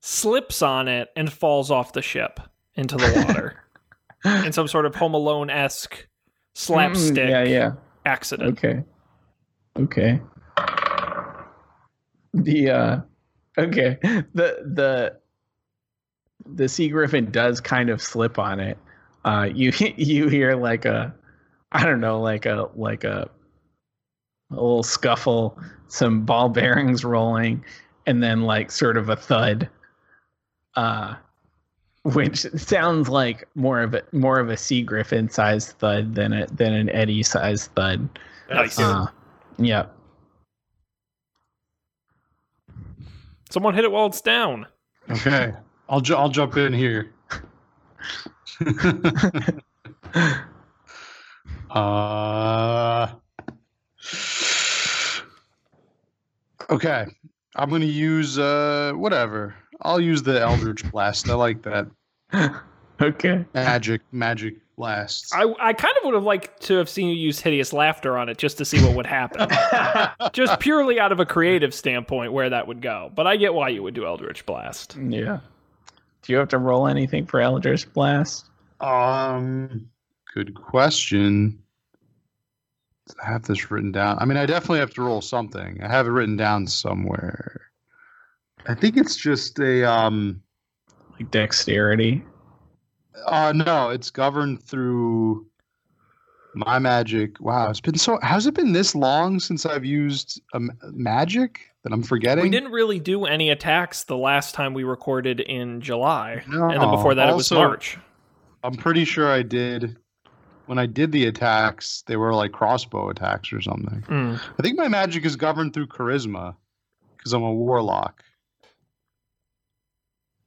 slips on it and falls off the ship into the water in some sort of Home Alone esque slapstick Mm, yeah, yeah. accident. Okay. Okay. The uh okay. The the the sea griffin does kind of slip on it. Uh you you hear like a I don't know, like a like a a little scuffle, some ball bearings rolling, and then like sort of a thud. Uh which sounds like more of a more of a sea griffin sized thud than a than an Eddie sized thud. Nice. Uh, yeah. Someone hit it while it's down. Okay, I'll ju- I'll jump in here. uh, okay, I'm gonna use uh whatever. I'll use the Eldritch Blast. I like that okay. magic magic blast. I, I kind of would have liked to have seen you use hideous laughter on it just to see what would happen. just purely out of a creative standpoint where that would go. But I get why you would do Eldritch Blast. Yeah. Do you have to roll anything for Eldritch Blast? Um, good question. I have this written down. I mean, I definitely have to roll something. I have it written down somewhere. I think it's just a um. Like dexterity? Uh no, it's governed through my magic. Wow, it's been so. Has it been this long since I've used um, magic that I'm forgetting? We didn't really do any attacks the last time we recorded in July. No. And then before that, it was March. I'm pretty sure I did. When I did the attacks, they were like crossbow attacks or something. Mm. I think my magic is governed through charisma because I'm a warlock.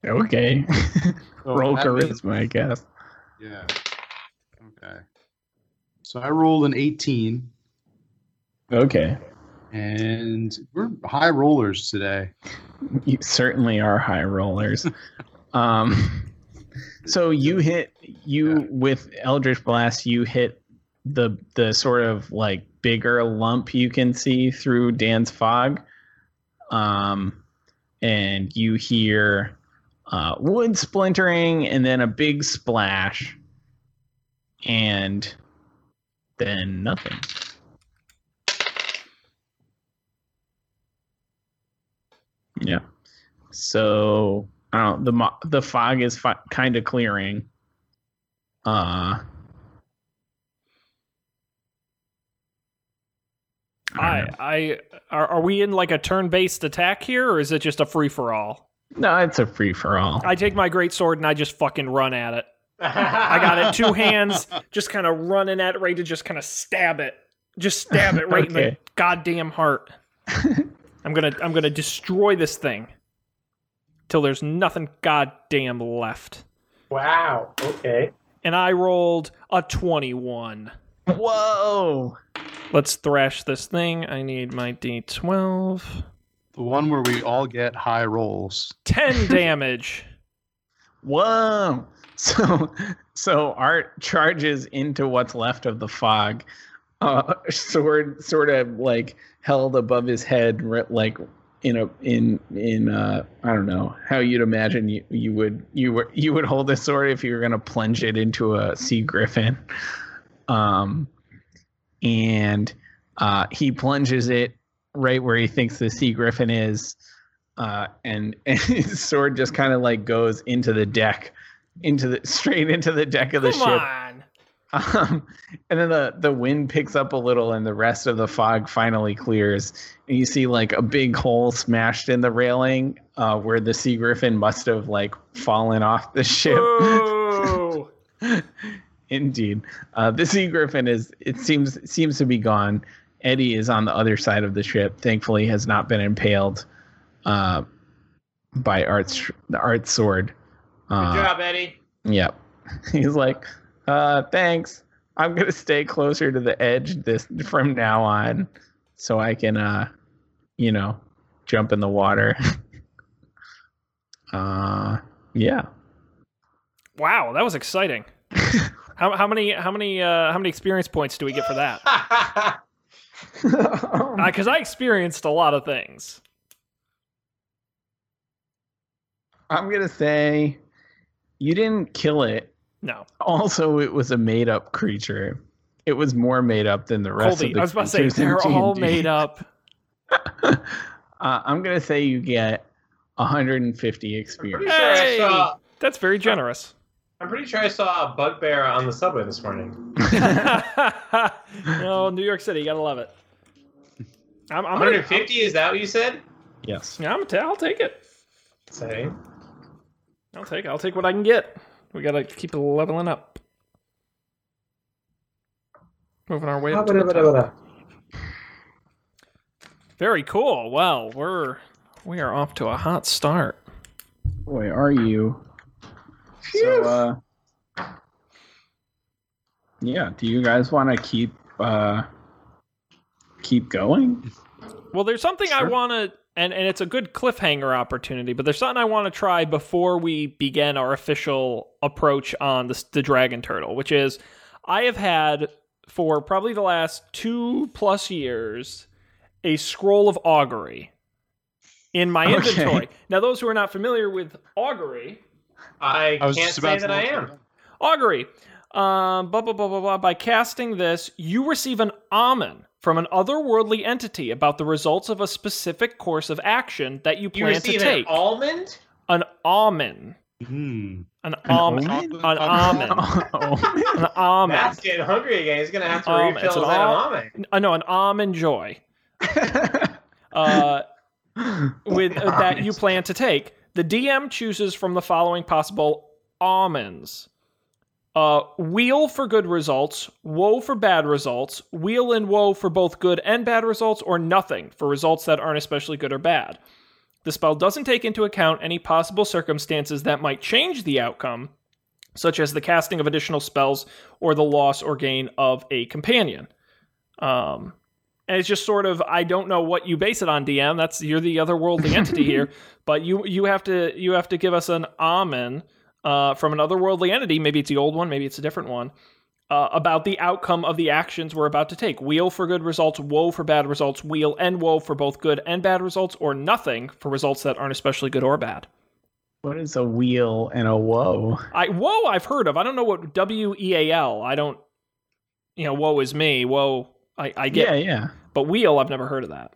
Okay. So roll that means- charisma, I guess. yeah. Okay. So I rolled an 18, Okay. and we're high rollers today. You certainly are high rollers. um so you hit you Yeah. with Eldritch Blast, you hit the the sort of like bigger lump you can see through Dan's fog. Um and you hear uh, wood splintering and then a big splash and then nothing. Yeah. So I don't the mo- the fog is fi- kind of clearing. Uh I, I are, are we in like a turn-based attack here, or is it just a free for all? no, it's a free for all. I take my great sword and I just fucking run at it. I got it two hands, just kind of running at it, ready to just kind of stab it, just stab it right in the goddamn heart. I'm gonna I'm gonna destroy this thing till there's nothing goddamn left. wow. Okay. And I rolled a 21. Whoa! Let's thrash this thing. I need my d12. The one where we all get high rolls. 10 damage. Whoa! So so Art charges into what's left of the fog. Uh, sword sort of like held above his head, like in a in in uh I don't know how you'd imagine you, you would you were you would hold a sword if you were gonna plunge it into a sea griffin. Um, and uh, he plunges it right where he thinks the sea griffin is, uh, and, and his sword just kind of like goes into the deck, into the straight into the deck of the Come ship. on. Um, and then the, the wind picks up a little and the rest of the fog finally clears. And you see like a big hole smashed in the railing uh, where the Sea Griffin must have like fallen off the ship. Indeed, uh, the sea griffin is. It seems seems to be gone. Eddie is on the other side of the ship. Thankfully, has not been impaled uh, by Art's the Art sword. Good Uh, job, Eddie. Yep. He's like, uh, thanks. I'm gonna stay closer to the edge this from now on, so I can, uh, you know, jump in the water. uh, yeah. Wow, that was exciting. how, how many how many uh, how many experience points do we get for that? Because I experienced a lot of things. I'm gonna say you didn't kill it. No, Also, it was a made-up creature. It was more made up than the rest Colby, of the I was about to say creatures in they're all D&D. made up. uh, I'm gonna say you get 150 experience. Sure Hey! saw. That's very generous. I'm pretty sure I saw a bugbear on the subway this morning. no, New York City, you gotta love it. I'm, I'm gonna, 150 is that what you said? yes. yeah, I'm ta- I'll take it. Say. I'll take it. I'll take what I can get. We gotta keep leveling up. Moving our way up. To the top. Very cool. Well, we're we are off to a hot start. Boy, are you? So, uh, yeah. Do you guys want to keep uh, keep going? Well, there's something I want to, and, and it's a good cliffhanger opportunity, but there's something I want to try before we begin our official approach on the, the Dragon Turtle, which is I have had for probably the last two plus years a scroll of augury in my Okay. inventory. Now, those who are not familiar with augury, I, I was can't just about say that I am. augury. Um, blah, blah, blah, blah, blah. By casting this, you receive an omen from an otherworldly entity about the results of a specific course of action that you You plan to receive an almond? An omen. Hmm. An An almond. omen? An almond. An almond. Matt's getting hungry again. He's gonna have to Almond. refill an al- almond. Uh, no, an almond joy. Uh, with uh, that you plan to take. The DM chooses from the following possible almonds. Uh, weal for good results, woe for bad results, weal and woe for both good and bad results, or nothing for results that aren't especially good or bad. The spell doesn't take into account any possible circumstances that might change the outcome, such as the casting of additional spells or the loss or gain of a companion. Um, and it's just sort of I don't know what you base it on, DM. That's you're the otherworldly entity here, but you you have to you have to give us an omen uh, from an otherworldly entity. Maybe it's the old one, maybe it's a different one. Uh, about the outcome of the actions we're about to take. Weal for good results, woe for bad results, weal and woe for both good and bad results, or nothing for results that aren't especially good or bad. what is a weal and a woe? I woe I've heard of. I don't know what W E A L. I don't. You know, woe is me. Woe I, I get. Yeah, yeah. But weal, I've never heard of that.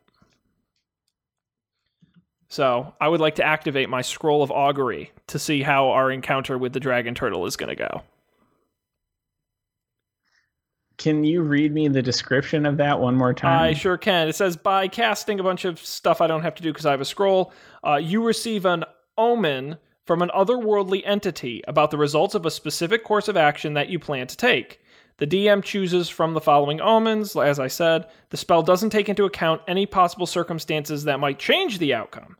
So I would like to activate my scroll of augury to see how our encounter with the dragon turtle is going to go. Can you read me the description of that one more time? I sure can. It says by casting a bunch of stuff I don't have to do because I have a scroll, uh, you receive an omen from an otherworldly entity about the results of a specific course of action that you plan to take. The DM chooses from the following omens. As I said, the spell doesn't take into account any possible circumstances that might change the outcome,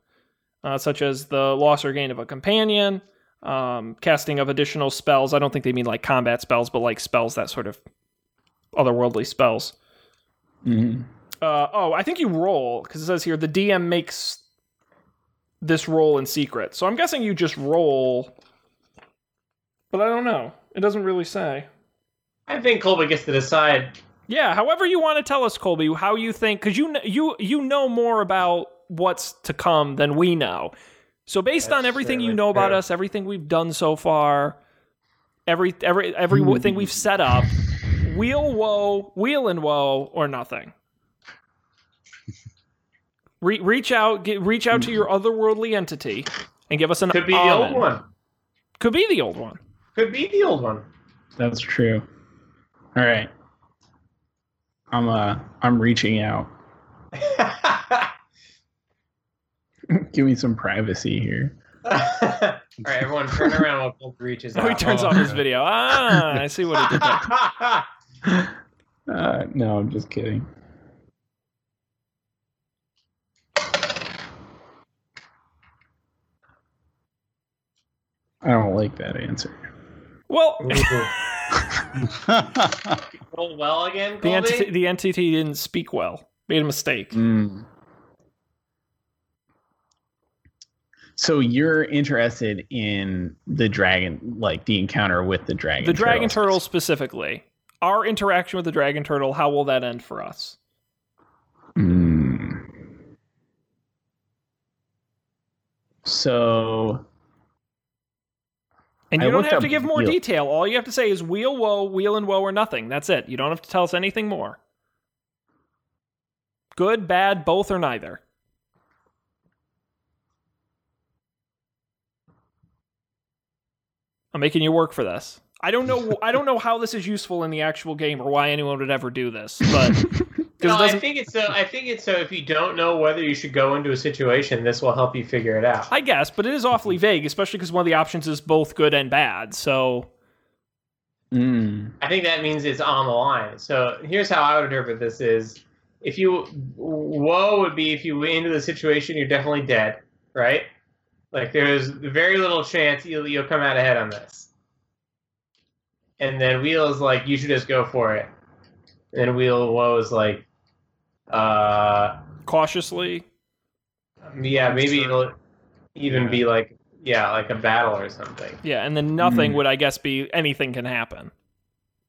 uh, such as the loss or gain of a companion, um, casting of additional spells. I don't think they mean like combat spells, but like spells that sort of otherworldly spells. Mhm. Uh, oh, I think you roll because it says here the DM makes this roll in secret. So I'm guessing you just roll, but I don't know. It doesn't really say. I think Colby gets to decide. Yeah, however you want to tell us, Colby, how you think, because you you you know more about what's to come than we know. So based on everything you certainly know about fair. us, everything we've done so far, every every everything hmm. we've set up, weal woe, weal and woe, or nothing. Re- reach out, get, reach out to your otherworldly entity, and give us an. Could be the old one. Could be the old one. Could be the old one. That's true. All right. I'm uh I'm reaching out. Give me some privacy here. All right, everyone, turn around while Colby reaches Oh, out. he turns Oh, off his video. Ah, I see what he did there. Uh, no, I'm just kidding. I don't like that answer. Well, Roll well again, the entity, the entity didn't speak well. Made a mistake. Mm. So you're interested in the dragon, like the encounter with the dragon. The dragon turtle. turtle specifically. Our interaction with the dragon turtle, how will that end for us? Mm. So And I you don't have to give more weal- detail. All you have to say is weal, woe, weal, and woe, or nothing. That's it. You don't have to tell us anything more. Good, bad, both, or neither. I'm making you work for this. I don't know. I don't know how this is useful in the actual game or why anyone would ever do this, but No, it I think it's so. I think it's so. If you don't know whether you should go into a situation, this will help you figure it out. I guess, but it is awfully vague, especially because one of the options is both good and bad. So mm, I think that means it's on the line. So here's how I would interpret this: is if you woe would be if you went into the situation, you're definitely dead, right? Like there's very little chance you'll, you'll come out ahead on this. And then weal is like you should just go for it. And then weal woe is like, uh, cautiously, yeah, maybe it'll even be like, yeah, like a battle or something. Yeah, and then nothing Hmm. would, I guess, be anything can happen.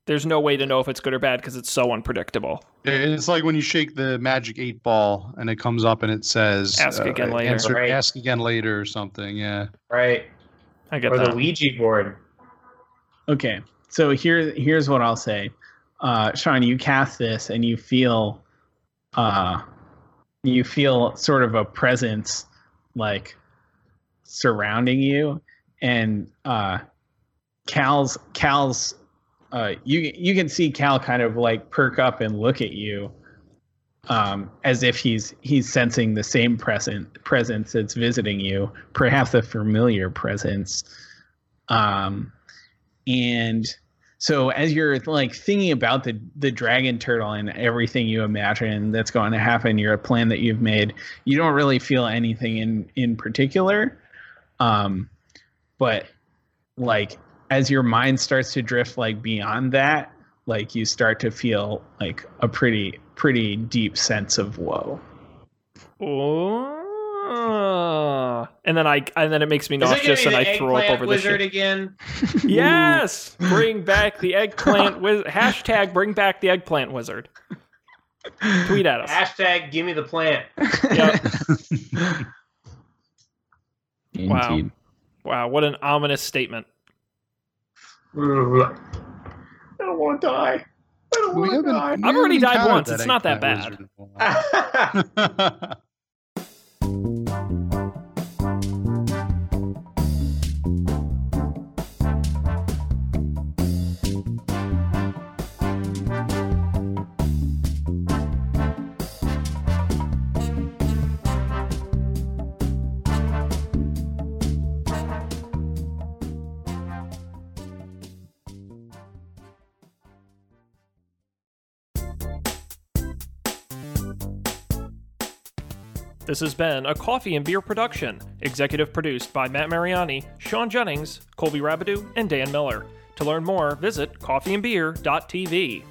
There's no way to know if it's good or bad because it's so unpredictable. It's like when you shake the magic eight ball and it comes up and it says Ask again later. Answer, Right. Ask again later or something. Yeah. Right? I get Or the. Ouija board. okay. So here, here's what I'll say. Uh, Sean, you cast this and you feel, uh, you feel sort of a presence, like surrounding you, and uh, Cal's Cal's. Uh, you you can see Cal kind of like perk up and look at you, um, as if he's he's sensing the same present presence that's visiting you, perhaps a familiar presence. Um, and so as you're like thinking about the the dragon turtle and everything you imagine that's going to happen, your plan that you've made, you don't really feel anything in in particular. Um, but like as your mind starts to drift like beyond that, like you start to feel like a pretty pretty deep sense of woe. Oh. And then I and then it makes me Is nauseous and I throw up eggplant over the wizard shit. again? Yes, bring back the eggplant wizard. Hashtag bring back the eggplant wizard. Tweet at us. Hashtag give me the plant. Yep. Wow. Wow, what an ominous statement. I don't want to die. I don't We haven't, we I've already died once. It's not that bad. This has been a coffee and beer production, executive produced by Matt Mariani, Sean Jennings, Colby Rabideau, and Dan Miller. To learn more, visit coffeeandbeer.tv.